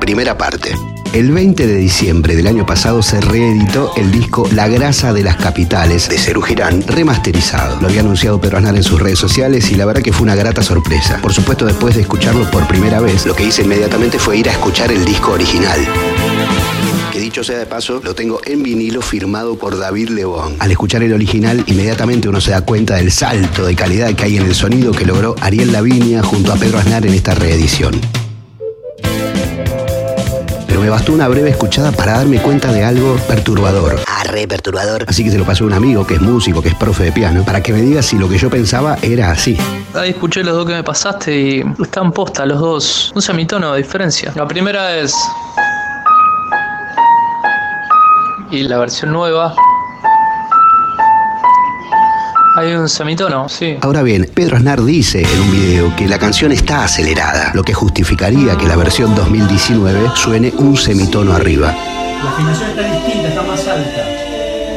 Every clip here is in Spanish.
Primera parte. El 20 de diciembre del año pasado se reeditó el disco La grasa de las capitales de Cerú remasterizado. Lo había anunciado Pedro Aznar en sus redes sociales y la verdad que fue una grata sorpresa. Por supuesto, después de escucharlo por primera vez, lo que hice inmediatamente fue ir a escuchar el disco original. Que dicho sea de paso, lo tengo en vinilo firmado por David Lebón. Al escuchar el original, inmediatamente uno se da cuenta del salto de calidad que hay en el sonido que logró Ariel Lavinia junto a Pedro Aznar en esta reedición pero me bastó una breve escuchada para darme cuenta de algo perturbador. Ah, re perturbador. Así que se lo pasé a un amigo que es músico, que es profe de piano, para que me diga si lo que yo pensaba era así. Ahí escuché los dos que me pasaste y están posta los dos. Un semitono de diferencia. La primera es. Y la versión nueva hay un semitono, sí. Ahora bien, Pedro Aznar dice en un video que la canción está acelerada, lo que justificaría que la versión 2019 suene un semitono arriba. La afinación está distinta, está más alta.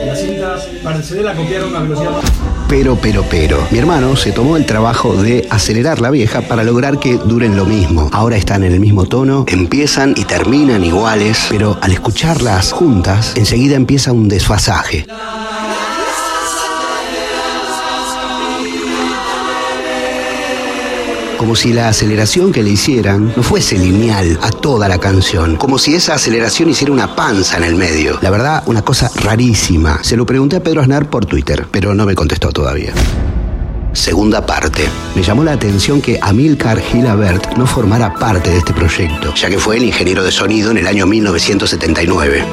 Las cintas para el CD la copiaron a velocidad más. Pero, pero, pero, mi hermano se tomó el trabajo de acelerar la vieja para lograr que duren lo mismo. Ahora están en el mismo tono, empiezan y terminan iguales, pero al escucharlas juntas, enseguida empieza un desfasaje. Como si la aceleración que le hicieran no fuese lineal a toda la canción, como si esa aceleración hiciera una panza en el medio. La verdad, una cosa rarísima. Se lo pregunté a Pedro Aznar por Twitter, pero no me contestó todavía. Segunda parte. Me llamó la atención que Amilcar Gilabert no formara parte de este proyecto, ya que fue el ingeniero de sonido en el año 1979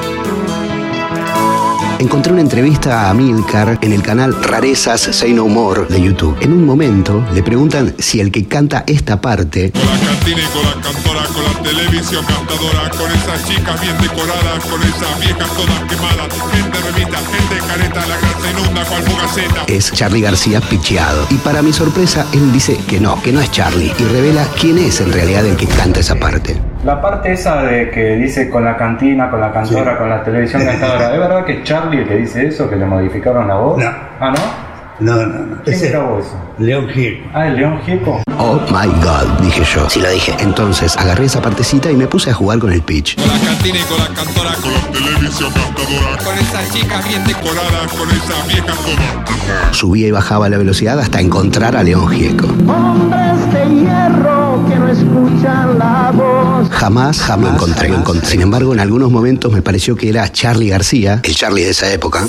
encontré una entrevista a Milcar en el canal Rarezas Say No More de YouTube. En un momento le preguntan si el que canta esta parte. Con la cantina y con la cantora, con la televisión cantadora, con esas chicas bien decoradas, con esas viejas todas quemadas, gente revista, gente careta, la grasa inunda cual fugaceta. Es Charlie García picheado. Y para mi sorpresa, él dice que no, que no es Charlie. Y revela quién es en realidad el que canta esa parte. La parte esa de que dice con la cantina, con la cantora, con la televisión cantadora, ¿es verdad que es Charlie el que dice eso, que le modificaron la voz? No. Ah, ¿no? No, no, no. ¿Quién Ese- grabó eso? León Gieco. Ah, el León Gieco. Oh my god, dije yo. Sí lo dije. Entonces agarré esa partecita y me puse a jugar con el pitch. Con la cantina y con la cantora, con la televisión cantadora, con esas chicas bien decoradas, con esas viejas todas. Subía y bajaba la velocidad hasta encontrar a León Gieco. Hombres de hierro que no escuchan la voz. Jamás, jamás lo encontré, lo encontré. Sin embargo, en algunos momentos me pareció que era Charlie García, el Charlie de esa época.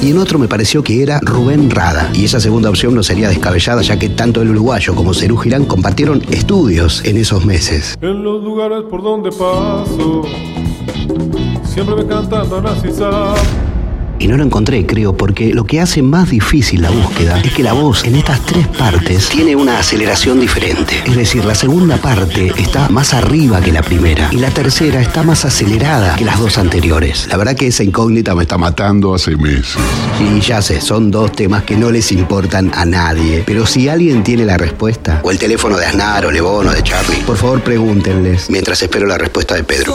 Y en otro me pareció que era Rubén Rada. Y esa segunda opción no sería descabellada, ya que tanto el uruguayo como Cerú Girán compartieron estudios en esos meses. En los lugares por donde paso, siempre me cantan. Y no lo encontré, creo, porque lo que hace más difícil la búsqueda es que la voz en estas tres partes tiene una aceleración diferente. Es decir, la segunda parte está más arriba que la primera y la tercera está más acelerada que las dos anteriores. La verdad que esa incógnita me está matando hace meses. Y ya sé, son dos temas que no les importan a nadie. Pero si alguien tiene la respuesta, o el teléfono de Aznar, o Lebón, o de Charlie, por favor pregúntenles mientras espero la respuesta de Pedro.